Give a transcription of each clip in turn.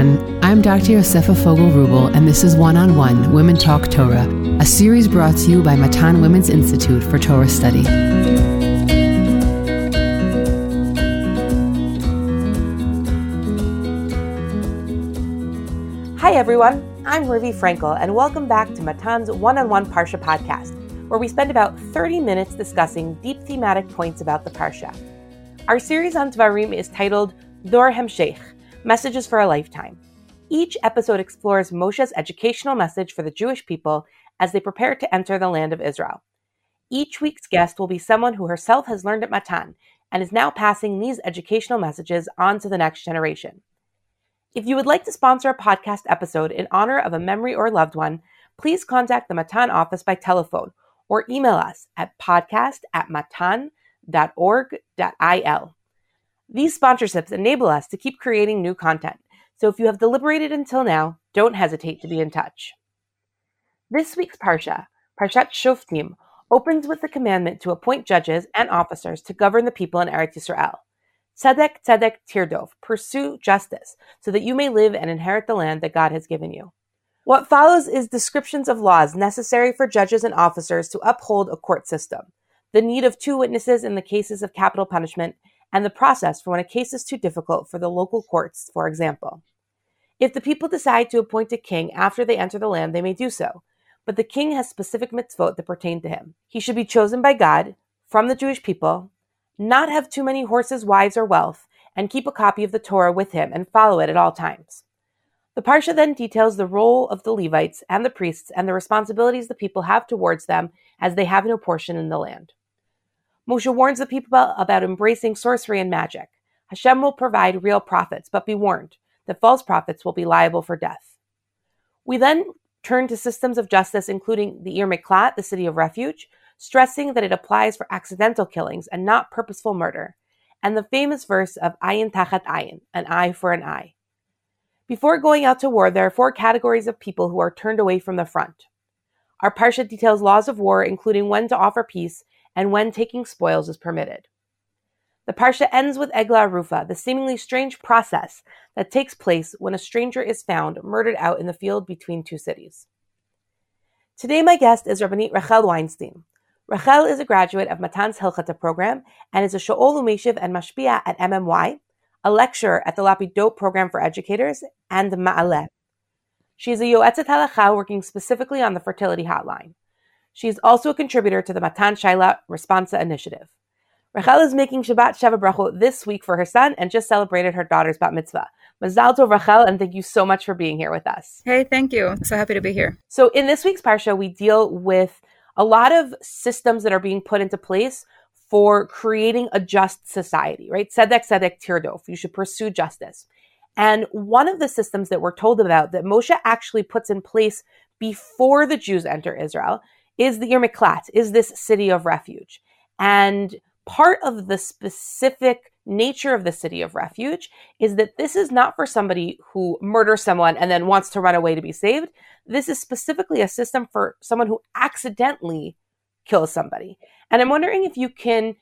everyone. I'm Dr. Yosefa Fogel Rubel, and this is One on One Women Talk Torah, a series brought to you by Matan Women's Institute for Torah Study. Hi, everyone. I'm Rivi Frankel, and welcome back to Matan's One on One Parsha podcast, where we spend about 30 minutes discussing deep thematic points about the Parsha. Our series on Dvarim is titled Dor Hemshech Messages for a Lifetime. Each episode explores Moshe's educational message for the Jewish people as they prepare to enter the land of Israel. Each week's guest will be someone who herself has learned at Matan and is now passing these educational messages on to the next generation. If you would like to sponsor a podcast episode in honor of a memory or loved one, please contact the Matan office by telephone or email us at podcast at matan.org.il. These sponsorships enable us to keep creating new content. So if you have deliberated until now, don't hesitate to be in touch. This week's Parsha, Parshat Shoftim, opens with the commandment to appoint judges and officers to govern the people in Eretz Yisrael. Tzedek, tzedek, tirdof, pursue justice, so that you may live and inherit the land that God has given you. What follows is descriptions of laws necessary for judges and officers to uphold a court system, the need of two witnesses in the cases of capital punishment, and the process for when a case is too difficult for the local courts, for example. If the people decide to appoint a king after they enter the land, they may do so, but the king has specific mitzvot that pertain to him. He should be chosen by God, from the Jewish people, not have too many horses, wives, or wealth, and keep a copy of the Torah with him and follow it at all times. The Parsha then details the role of the Levites and the priests and the responsibilities the people have towards them as they have no portion in the land. Moshe warns the people about embracing sorcery and magic. Hashem will provide real prophets, but be warned that false prophets will be liable for death. We then turn to systems of justice, including the Ir Miklat, the city of refuge, stressing that it applies for accidental killings and not purposeful murder, and the famous verse of Ayin Tachat Ayin, an eye for an eye. Before going out to war, there are four categories of people who are turned away from the front. Our Parsha details laws of war, including when to offer peace and when taking spoils is permitted. The Parsha ends with Eglah Arufah, the seemingly strange process that takes place when a stranger is found murdered out in the field between two cities. Today, my guest is Rabbanit Rachel Weinstein. Rachel is a graduate of Matan's Hilchata program and is a Sha'ol Umeshiv and Mashpia at MMY, a lecturer at the Lapidot program for educators, and Ma'aleh. She is a Yoetzet Halacha working specifically on the fertility hotline. She is also a contributor to the Matan Shaila Responsa initiative. Rachel is making Shabbat Sheva Brachot this week for her son and just celebrated her daughter's bat mitzvah. Mazal tov, Rachel, and thank you so much for being here with us. Hey, thank you. So happy to be here. So, in this week's parsha, we deal with a lot of systems that are being put into place for creating a just society, right? Tzedek, tzedek, tirdof. You should pursue justice. And one of the systems that we're told about that Moshe actually puts in place before the Jews enter Israel is the Ir is this city of refuge. And part of the specific nature of the city of refuge is that this is not for somebody who murders someone and then wants to run away to be saved. This is specifically a system for someone who accidentally kills somebody. And I'm wondering if you can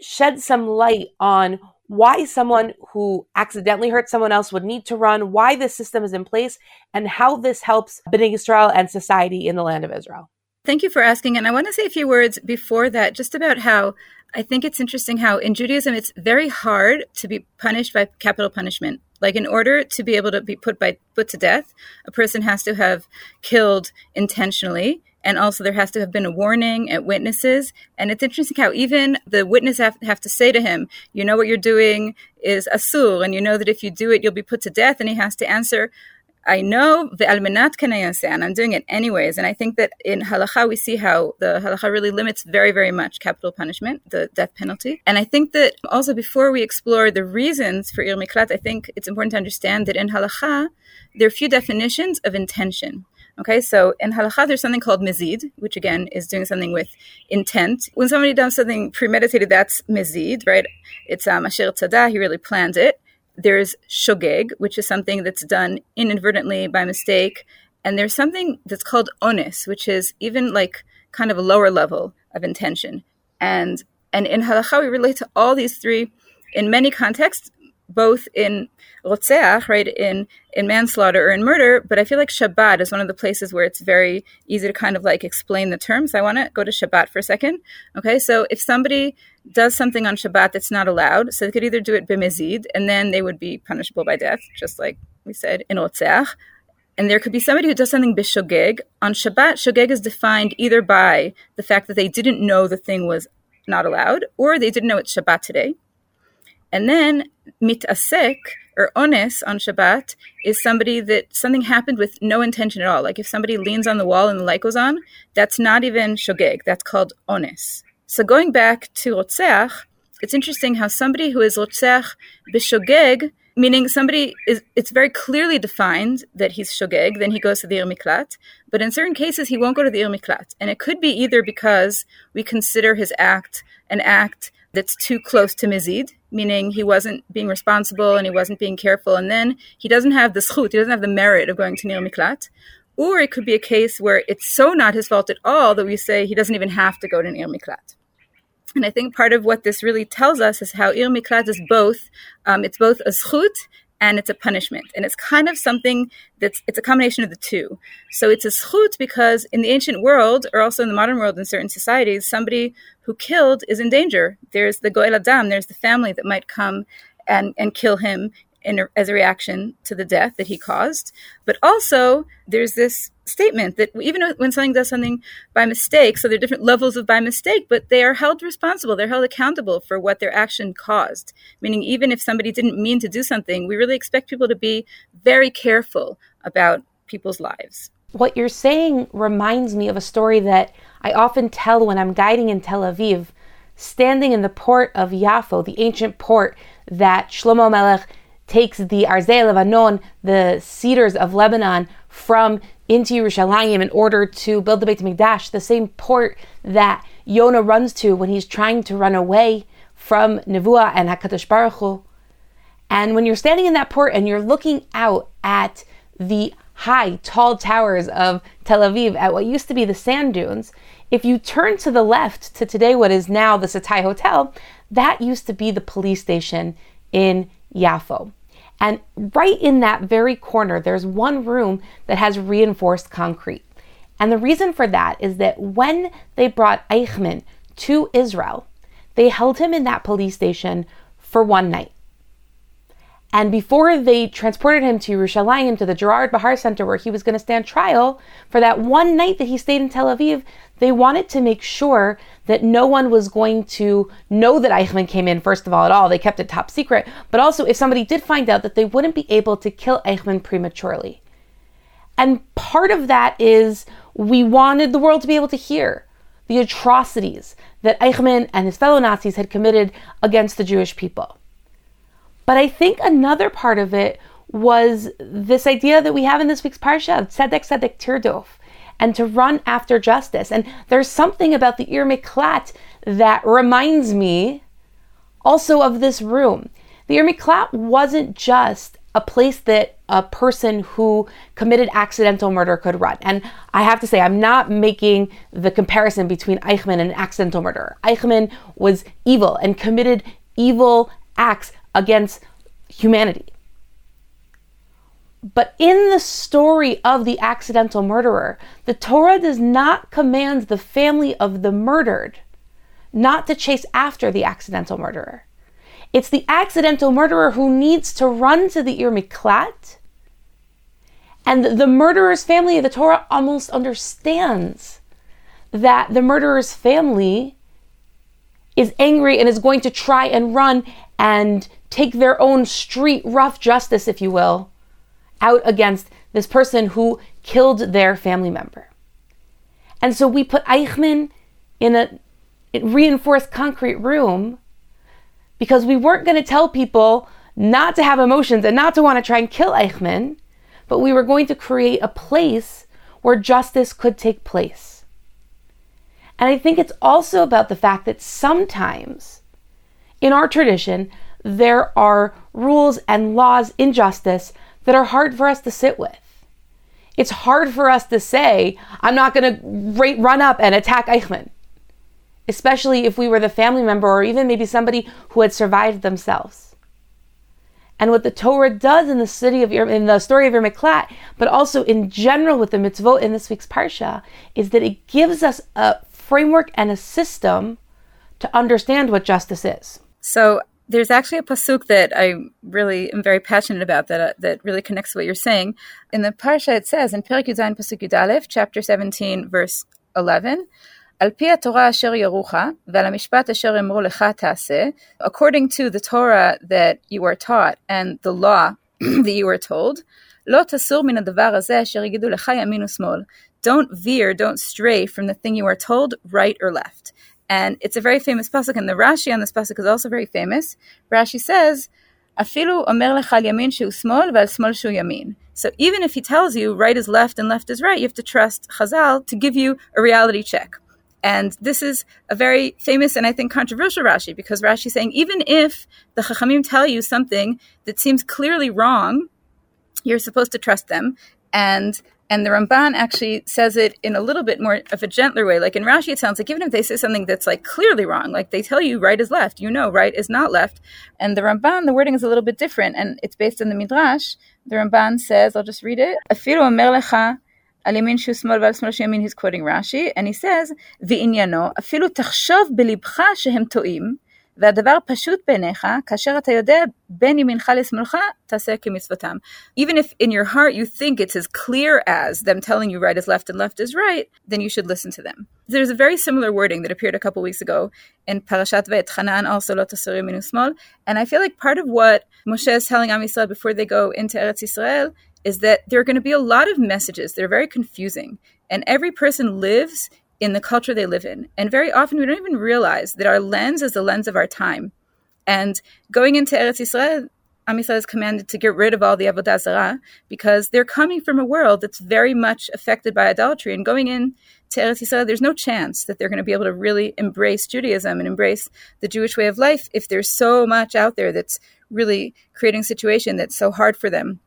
shed some light on why someone who accidentally hurt someone else would need to run, why this system is in place, and how this helps Bnei Israel and society in the land of Israel. Thank you for asking. And I want to say a few words before that, just about how I think it's interesting how in Judaism it's very hard to be punished by capital punishment. Like in order to be able to be put by put to death, a person has to have killed intentionally. And also, there has to have been a warning at witnesses. And it's interesting how even the witness have, have to say to him, You know what you're doing is asur, and you know that if you do it, you'll be put to death. And he has to answer, I know the almenat and I'm doing it anyways. And I think that in halacha we see how the halacha really limits very, very much capital punishment, the death penalty. And I think that also before we explore the reasons for ir miklat, I think it's important to understand that in halacha there are a few definitions of intention. Okay, so in halacha, there's something called mizid, which again is doing something with intent. When somebody does something premeditated, that's mizid, right? It's um, asher tzada, he really planned it. There's shogeg, which is something that's done inadvertently by mistake. And there's something that's called ones, which is even like kind of a lower level of intention. And and in halacha, we relate to all these three in many contexts. Both in rotzeach, right, in in manslaughter or in murder, but I feel like Shabbat is one of the places where it's very easy to kind of like explain the terms. I want to go to Shabbat for a second. Okay, so if somebody does something on Shabbat that's not allowed, so they could either do it b'mezid, and then they would be punishable by death, just like we said in rotzeach, and there could be somebody who does something bishogeg. On Shabbat, shogeg is defined either by the fact that they didn't know the thing was not allowed, or they didn't know it's Shabbat today. And then mitasek or ones on Shabbat is somebody that something happened with no intention at all. Like if somebody leans on the wall and the light goes on, that's not even shogeg. That's called ones. So going back to rotzeach, it's interesting how somebody who is rotzeach bishogeg, meaning somebody is, it's very clearly defined that he's shogeg, then he goes to the Ir Miklat. But in certain cases, he won't go to the Ir Miklat. And it could be either because we consider his act an act that's too close to mizid, meaning he wasn't being responsible and he wasn't being careful, and then he doesn't have the zchut, he doesn't have the merit of going to Nir Miklat. Or it could be a case where it's so not his fault at all that we say he doesn't even have to go to Nir Miklat. And I think part of what this really tells us is how Ir Miklat is both, um, it's both a zchut and it's a punishment. And it's kind of something that's it's a combination of the two. So it's a zchut because in the ancient world, or also in the modern world in certain societies, somebody who killed is in danger. There's the goel adam, there's the family that might come and, and kill him in as a reaction to the death that he caused. But also, there's this statement that even when something does something by mistake, so there are different levels of by mistake, but they are held responsible, they're held accountable for what their action caused. Meaning, even if somebody didn't mean to do something, we really expect people to be very careful about people's lives. What you're saying reminds me of a story that I often tell when I'm guiding in Tel Aviv, standing in the port of Yafo, the ancient port that Shlomo Melech takes the Arzei Levanon, the cedars of Lebanon, from into Yerushalayim in order to build the Beit Mikdash, the same port that Yonah runs to when he's trying to run away from Nevuah and Hakadosh Baruch Hu. And when you're standing in that port and you're looking out at the high, tall towers of Tel Aviv, at what used to be the sand dunes, if you turn to the left to today, what is now the Setai Hotel, that used to be the police station in Yafo. And right in that very corner, there's one room that has reinforced concrete. And the reason for that is that when they brought Eichmann to Israel, they held him in that police station for one night. And before they transported him to Yerushalayim, to the Gerard Behar Center, where he was going to stand trial, for that one night that he stayed in Tel Aviv, they wanted to make sure that no one was going to know that Eichmann came in, first of all, at all. They kept it top secret. But also, if somebody did find out, that they wouldn't be able to kill Eichmann prematurely. And part of that is we wanted the world to be able to hear the atrocities that Eichmann and his fellow Nazis had committed against the Jewish people. But I think another part of it was this idea that we have in this week's parsha of tzedek tzedek tirdof, and to run after justice. And there's something about the Ir Miklat that reminds me also of this room. The Ir Miklat wasn't just a place that a person who committed accidental murder could run. And I have to say, I'm not making the comparison between Eichmann and accidental murder. Eichmann was evil and committed evil acts against humanity. But in the story of the accidental murderer, the Torah does not command the family of the murdered not to chase after the accidental murderer. It's the accidental murderer who needs to run to the Ir Miklat. And the murderer's family, the Torah almost understands that the murderer's family is angry and is going to try and run and take their own street rough justice, if you will, out against this person who killed their family member. And so we put Eichmann in a reinforced concrete room because we weren't going to tell people not to have emotions and not to want to try and kill Eichmann, but we were going to create a place where justice could take place. And I think it's also about the fact that sometimes in our tradition, there are rules and laws in justice that are hard for us to sit with. It's hard for us to say, I'm not going to run up and attack Eichmann, especially if we were the family member or even maybe somebody who had survived themselves. and what the Torah does in the city of in the story of Miklat, but also in general with the mitzvot in this week's parsha, is that it gives us a framework and a system to understand what justice is. So there's actually a pasuk that I really am very passionate about that uh, that really connects to what you're saying. In the parsha, it says in Perik Yudayin pasuk Yudalef, chapter 17, verse 11. על פי התורה אשר ירוך, ועל המשפט אשר אמרו לך תעשה, according to the Torah that you are taught and the law that you are told, לא תסור מן הדבר הזה אשר יגידו לך ימין ושמאל. don't veer, don't stray from the thing you are told, right or left. And it's a very famous pasuk, and the Rashi on this pasuk is also very famous. Rashi says, "Afilu omer lechal yamin shu shu yamin." So even if he tells you right is left and left is right, you have to trust Chazal to give you a reality check. And this is a very famous and I think controversial Rashi because Rashi is saying even if the Chachamim tell you something that seems clearly wrong, you're supposed to trust them and and the Ramban actually says it in a little bit more of a gentler way. Like in Rashi, it sounds like even if they say something that's like clearly wrong, like they tell you right is left, you know right is not left. And the Ramban, the wording is a little bit different, and it's based on the Midrash. The Ramban says, I'll just read it. He's quoting Rashi, and he says, afilu tachshav shehem to'im." והדבר פשוט בעיניך, כאשר אתה יודע בין ימינך לשמאלך, תעשה כמצוותם. Even if in your heart you think it's as clear as them telling you right is left and left is right, then you should listen to them. There's a very similar wording that appeared a couple weeks ago in Parashat Veit Hanan, also lo tasir yamin usmol, and I feel like part of what Moshe is telling Am Yisrael before they go into Eretz Yisrael is that there are going to be a lot of messages that are very confusing. And every person lives in the culture they live in. And very often we don't even realize that our lens is the lens of our time. And going into Eretz Yisrael, Am is commanded to get rid of all the Avodah Zarah because they're coming from a world that's very much affected by idolatry. And going in to Eretz Yisrael, there's no chance that they're going to be able to really embrace Judaism and embrace the Jewish way of life if there's so much out there that's really creating a situation that's so hard for them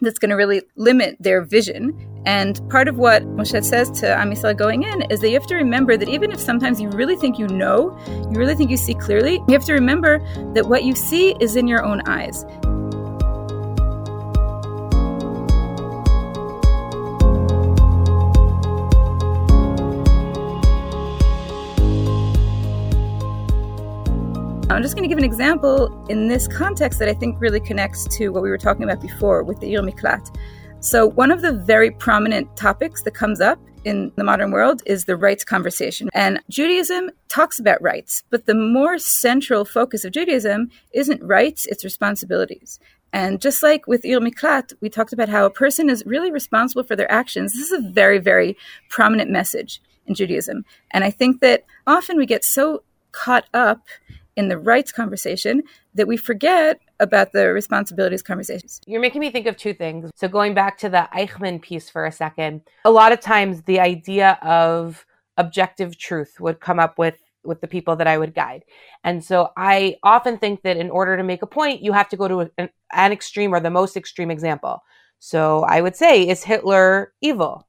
that's going to really limit their vision. And part of what Moshe says to Am Yisrael going in is that you have to remember that even if sometimes you really think you know, you really think you see clearly, you have to remember that what you see is in your own eyes. I'm just going to give an example in this context that I think really connects to what we were talking about before with the Ir Miklat. So, one of the very prominent topics that comes up in the modern world is the rights conversation. And Judaism talks about rights, but the more central focus of Judaism isn't rights, it's responsibilities. And just like with Ir Miklat, we talked about how a person is really responsible for their actions. This is a very, very prominent message in Judaism. And I think that often we get so caught up in the rights conversation that we forget about the responsibilities conversations. You're making me think of two things. So going back to the Eichmann piece for a second, a lot of times the idea of objective truth would come up with with the people that I would guide. And so I often think that in order to make a point, you have to go to an, an extreme or the most extreme example. So I would say, is Hitler evil?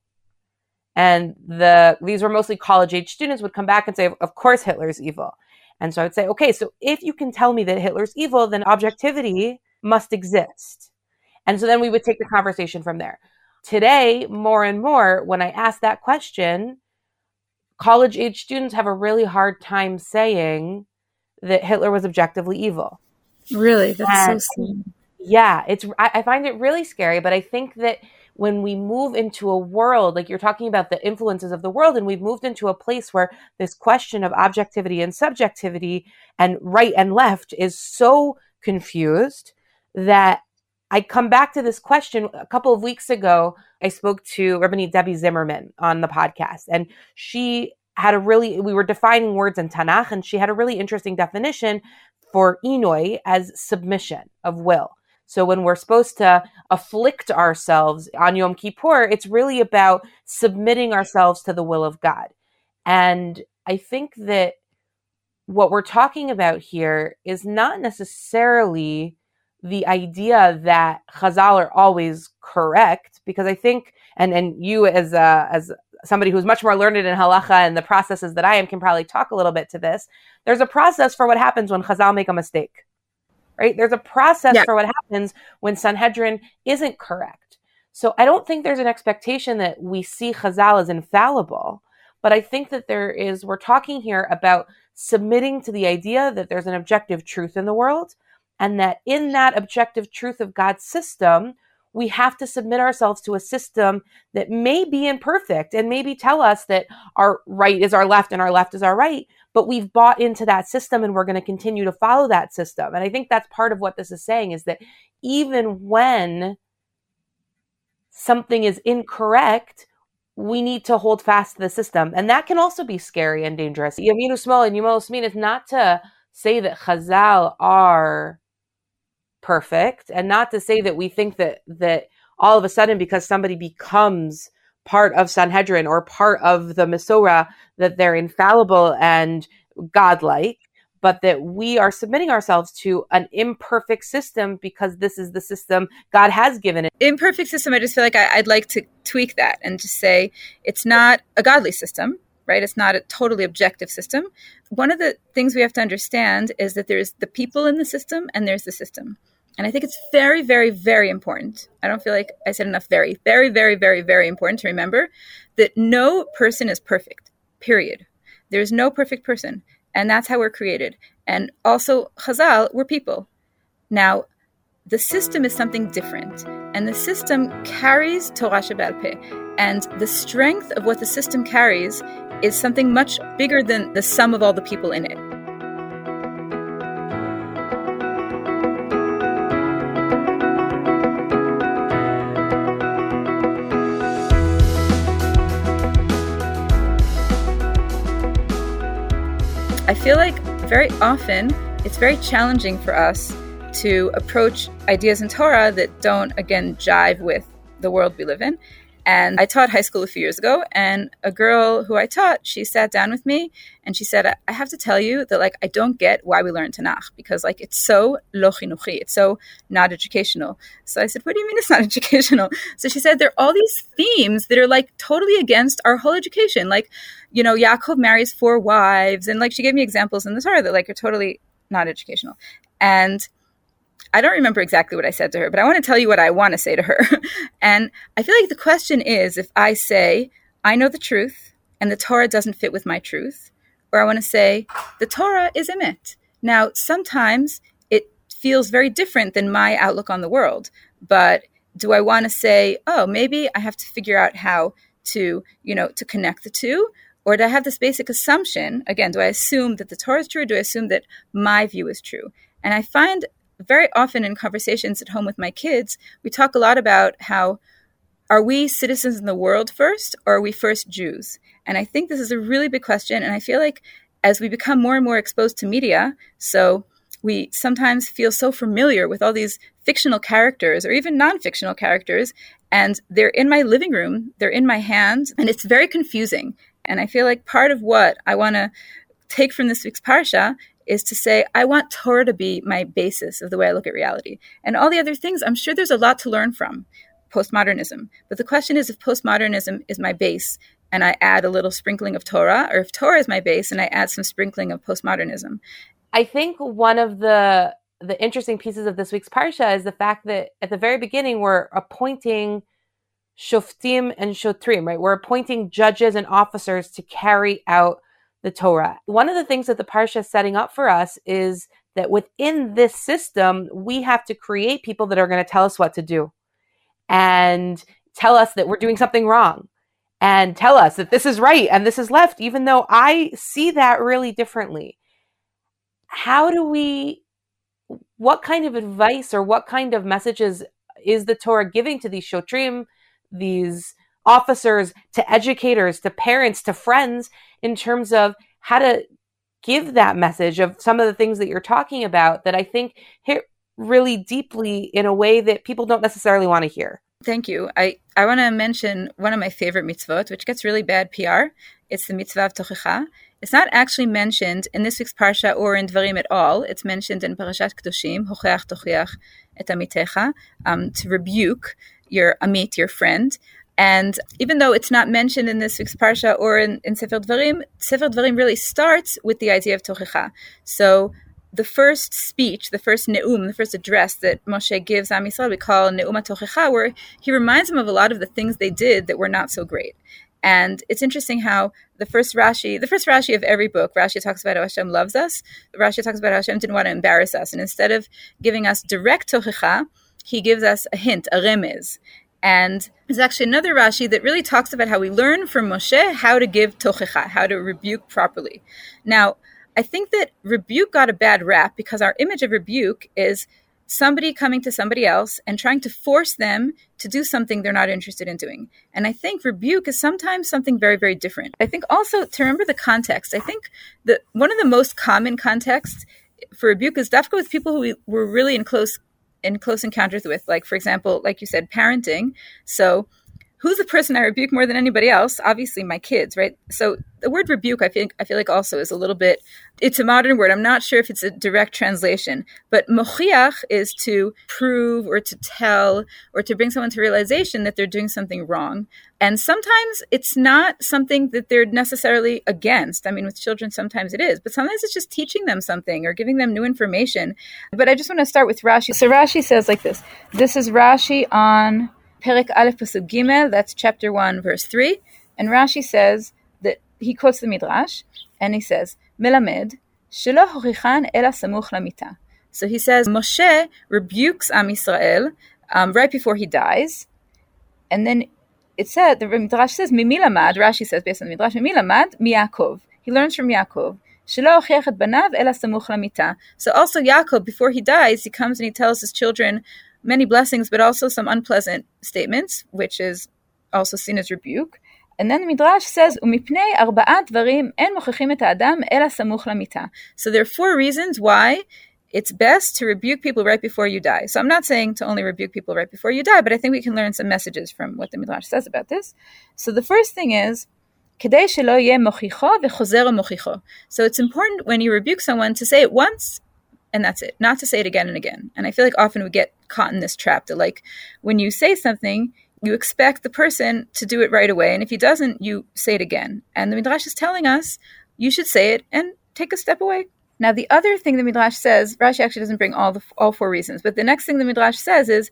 And the these were mostly college age students would come back and say, of course Hitler's evil. And so I would say, okay, so if you can tell me that Hitler's evil, then objectivity must exist. And so then we would take the conversation from there. Today, more and more, when I ask that question, college age students have a really hard time saying that Hitler was objectively evil. Really? That's and, so sad. Yeah, it's I, I find it really scary, but I think that when we move into a world, like you're talking about the influences of the world, and we've moved into a place where this question of objectivity and subjectivity and right and left is so confused that I come back to this question a couple of weeks ago. I spoke to Rabbani Debbie Zimmerman on the podcast, and she had a really, we were defining words in Tanakh, and she had a really interesting definition for Inoi as submission of will. So when we're supposed to afflict ourselves on Yom Kippur, it's really about submitting ourselves to the will of God. And I think that what we're talking about here is not necessarily the idea that Chazal are always correct, because I think, and and you as a, as somebody who's much more learned in halacha and the processes that I am can probably talk a little bit to this. There's a process for what happens when Chazal make a mistake right? There's a process Yeah. for what happens when Sanhedrin isn't correct. So I don't think there's an expectation that we see Chazal as infallible, but I think that there is, we're talking here about submitting to the idea that there's an objective truth in the world and that in that objective truth of God's system, we have to submit ourselves to a system that may be imperfect and maybe tell us that our right is our left and our left is our right, but we've bought into that system and we're going to continue to follow that system. And I think that's part of what this is saying is that even when something is incorrect, we need to hold fast to the system. And that can also be scary and dangerous. Yaminu Small and Yumol Smin is not to say that Chazal are perfect and not to say that we think that that all of a sudden because somebody becomes part of Sanhedrin or part of the Masorah that they're infallible and godlike but that we are submitting ourselves to an imperfect system because this is the system God has given it. imperfect system, I just feel like I, I'd like to tweak that and just say it's not a godly system, right? It's not a totally objective system. One of the things we have to understand is that there's the people in the system and there's the system. And I think it's very, very, very important. I don't feel like I said enough very, very, very, very, very important to remember that no person is perfect, period. There's no perfect person. And that's how we're created. And also, Chazal, we're people. Now, the system is something different, and the system carries Torah Shebal Peh. And the strength of what the system carries is something much bigger than the sum of all the people in it. I feel like very often it's very challenging for us to approach ideas in Torah that don't, again, jive with the world we live in. And I taught high school a few years ago, and a girl who I taught, she sat down with me and she said, I have to tell you that, like, I don't get why we learn Tanakh because, like, it's so lo chinuchi, it's so not educational. So I said, What do you mean it's not educational? So she said, There are all these themes that are, like, totally against our whole education. Like, you know, Yaakov marries four wives, and, like, she gave me examples in the Torah that, like, are totally not educational. And I don't remember exactly what I said to her, but I want to tell you what I want to say to her. and I feel like the question is if I say, I know the truth and the Torah doesn't fit with my truth, or I want to say, the Torah is emet. Now, sometimes it feels very different than my outlook on the world, but do I want to say, oh, maybe I have to figure out how to, you know, to connect the two? Or do I have this basic assumption? Again, do I assume that the Torah is true? Do I assume that my view is true? And I find very often in conversations at home with my kids, we talk a lot about how are we citizens in the world first or are we first Jews? And I think this is a really big question. And I feel like as we become more and more exposed to media, so we sometimes feel so familiar with all these fictional characters or even non fictional characters, and they're in my living room, they're in my hands, and it's very confusing. And I feel like part of what I want to take from this week's Parsha is to say, I want Torah to be my basis of the way I look at reality. And all the other things, I'm sure there's a lot to learn from postmodernism. But the question is if postmodernism is my base and I add a little sprinkling of Torah, or if Torah is my base and I add some sprinkling of postmodernism. I think one of the the interesting pieces of this week's parsha is the fact that at the very beginning we're appointing shoftim and shotrim, right? We're appointing judges and officers to carry out the Torah. One of the things that the parsha is setting up for us is that within this system, we have to create people that are going to tell us what to do and tell us that we're doing something wrong and tell us that this is right and this is left, even though I see that really differently. How do we, what kind of advice or what kind of messages is the Torah giving to these shotrim, these officers, to educators, to parents, to friends in terms of how to give that message of some of the things that you're talking about that I think hit really deeply in a way that people don't necessarily want to hear. Thank you. I, I want to mention one of my favorite mitzvot, which gets really bad PR. It's the mitzvah of tochicha. It's not actually mentioned in this week's parsha or in Dvarim at all. It's mentioned in Parashat Kedoshim, hocheach tochiach et amitecha, um, to rebuke your amit, your friend. And even though it's not mentioned in this week's parsha or in, in Sefer Dvarim, Sefer Dvarim really starts with the idea of tochicha. So the first speech, the first ne'um, the first address that Moshe gives Am Yisrael, we call Ne'um HaTochecha, where he reminds them of a lot of the things they did that were not so great. And it's interesting how the first Rashi, the first Rashi of every book, Rashi talks about how Hashem loves us. Rashi talks about how Hashem didn't want to embarrass us. And instead of giving us direct tochecha, he gives us a hint, a remez. And there's actually another Rashi that really talks about how we learn from Moshe how to give tochecha, how to rebuke properly. Now, I think that rebuke got a bad rap because our image of rebuke is somebody coming to somebody else and trying to force them to do something they're not interested in doing. And I think rebuke is sometimes something very, very different. I think also to remember the context, I think that one of the most common contexts for rebuke is dafka with people who we were really in close in close encounters with, like for example, like you said, parenting. So who's the person I rebuke more than anybody else? Obviously, my kids, right? So the word rebuke, I feel, I feel like also is a little bit. It's a modern word. I'm not sure if it's a direct translation, but mochiach is to prove or to tell or to bring someone to realization that they're doing something wrong. And sometimes it's not something that they're necessarily against. I mean, with children, sometimes it is, but sometimes it's just teaching them something or giving them new information. But I just want to start with Rashi. So Rashi says like this. This is Rashi on Perik Aleph Pasuk Gimel, that's chapter 1, verse 3. And Rashi says that he quotes the Midrash, and he says, Melamed, shelo hochichan ela samuch lamita. So he says, Moshe rebukes Am Yisrael um, right before he dies. And then it said, the Midrash says, Mimilamad, Rashi says, based on the Midrash, Mimilamad, Miyakov. He learns from Yaakov. So also Yaakov, before he dies, he comes and he tells his children, many blessings, but also some unpleasant statements, which is also seen as rebuke. And then the Midrash says, ומפני ארבעה דברים אין מוכיחים את האדם אלא סמוך למיטה. So there are four reasons why it's best to rebuke people right before you die. So I'm not saying to only rebuke people right before you die, but I think we can learn some messages from what the Midrash says about this. So the first thing is, כדי שלא יהיה מוכיחו וחוזר ומוכיחו. So it's important when you rebuke someone to say it once and that's it. Not to say it again and again. And I feel like often we get caught in this trap that like when you say something, you expect the person to do it right away, and if he doesn't, you say it again. And the Midrash is telling us you should say it and take a step away. Now, the other thing the Midrash says, Rashi actually doesn't bring all the all four reasons, but the next thing the Midrash says is,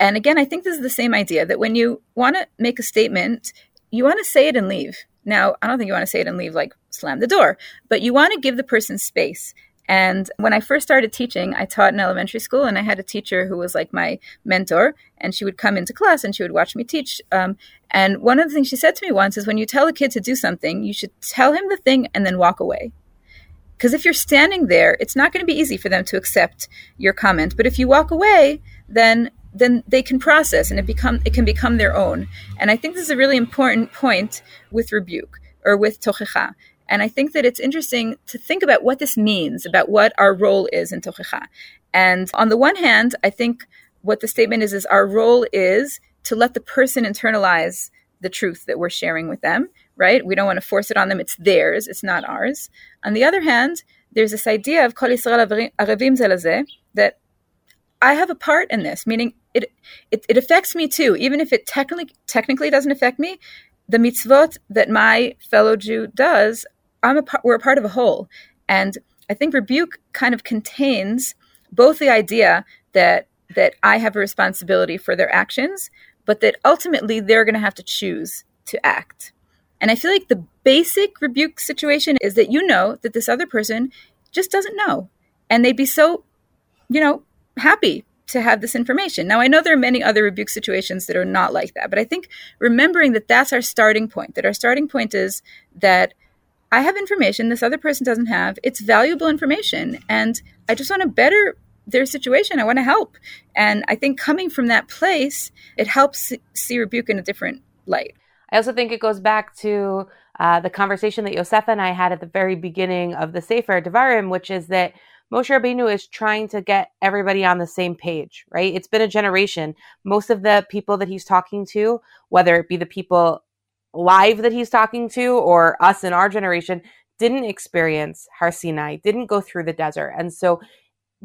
And again, I think this is the same idea that when you want to make a statement, you want to say it and leave. Now, I don't think you want to say it and leave like slam the door, but you want to give the person space. And when I first started teaching, I taught in elementary school, and I had a teacher who was like my mentor, and she would come into class and she would watch me teach. Um, and one of the things she said to me once is when you tell a kid to do something, you should tell him the thing and then walk away. Because if you're standing there, it's not going to be easy for them to accept your comment. But if you walk away, then then they can process and it become it can become their own. And I think this is a really important point with rebuke or with tochecha. And I think that it's interesting to think about what this means, about what our role is in tochecha. And on the one hand, I think what the statement is is our role is to let the person internalize the truth that we're sharing with them, right? We don't want to force it on them. It's theirs, it's not ours. On the other hand, there's this idea of Kol Yisrael Arevim that I have a part in this, meaning it, it, it affects me too, even if it technically technically doesn't affect me. The mitzvot that my fellow Jew does, I'm a we're a part of a whole, and I think rebuke kind of contains both the idea that that I have a responsibility for their actions, but that ultimately they're going to have to choose to act. And I feel like the basic rebuke situation is that you know that this other person just doesn't know, and they'd be so, you know, happy to have this information. Now, I know there are many other rebuke situations that are not like that, but I think remembering that that's our starting point, that our starting point is that I have information this other person doesn't have. It's valuable information, and I just want to better their situation. I want to help. And I think coming from that place, it helps see rebuke in a different light. I also think it goes back to uh, the conversation that Yosefa and I had at the very beginning of the Sefer Devarim, which is that Moshe Rabbeinu is trying to get everybody on the same page, right? It's been a generation. Most of the people that he's talking to, whether it be the people live that he's talking to or us in our generation, didn't experience Har Sinai, didn't go through the desert. And so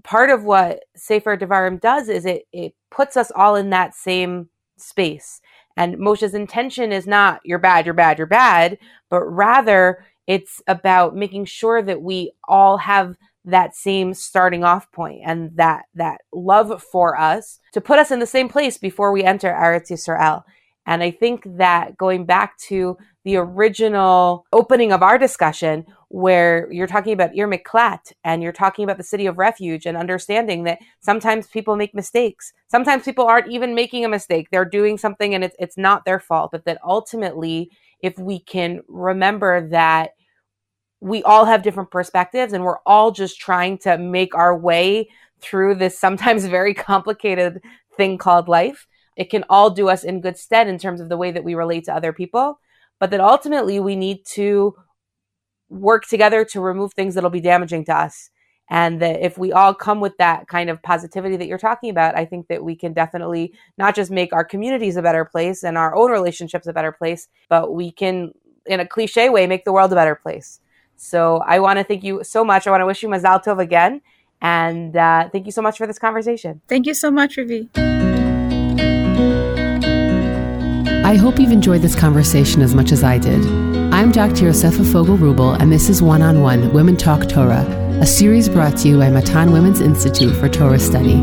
part of what Sefer Devarim does is it, it puts us all in that same space. And Moshe's intention is not you're bad, you're bad, you're bad, but rather It's about making sure that we all have that same starting off point and that that love for us to put us in the same place before we enter Eretz Yisrael. And I think that going back to the original opening of our discussion, where you're talking about Ir Miklat and you're talking about the city of refuge and understanding that sometimes people make mistakes. Sometimes people aren't even making a mistake. They're doing something and it's, it's not their fault. But that ultimately, if we can remember that we all have different perspectives and we're all just trying to make our way through this sometimes very complicated thing called life, it can all do us in good stead in terms of the way that we relate to other people but that ultimately we need to work together to remove things that'll be damaging to us. And that if we all come with that kind of positivity that you're talking about, I think that we can definitely not just make our communities a better place and our own relationships a better place, but we can, in a cliche way, make the world a better place. So I want to thank you so much. I want to wish you Mazal Tov again. And uh, thank you so much for this conversation. Thank you so much, Ravi. I hope you've enjoyed this conversation as much as I did. I'm Dr. Yosefa Fogel Rubel, and this is One on One Women Talk Torah, a series brought to you by Matan Women's Institute for Torah Study.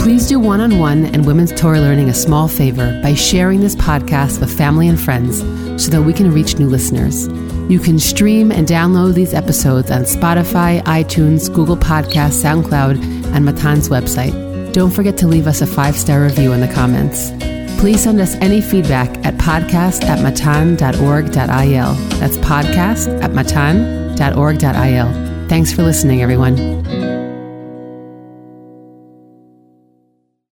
Please do one on one and women's Torah learning a small favor by sharing this podcast with family and friends so that we can reach new listeners. You can stream and download these episodes on Spotify, iTunes, Google Podcasts, SoundCloud, and Matan's website. Don't forget to leave us a five star review in the comments. Please send us any feedback at podcast at matan.org.il. That's podcast at matan.org.il. Thanks for listening, everyone.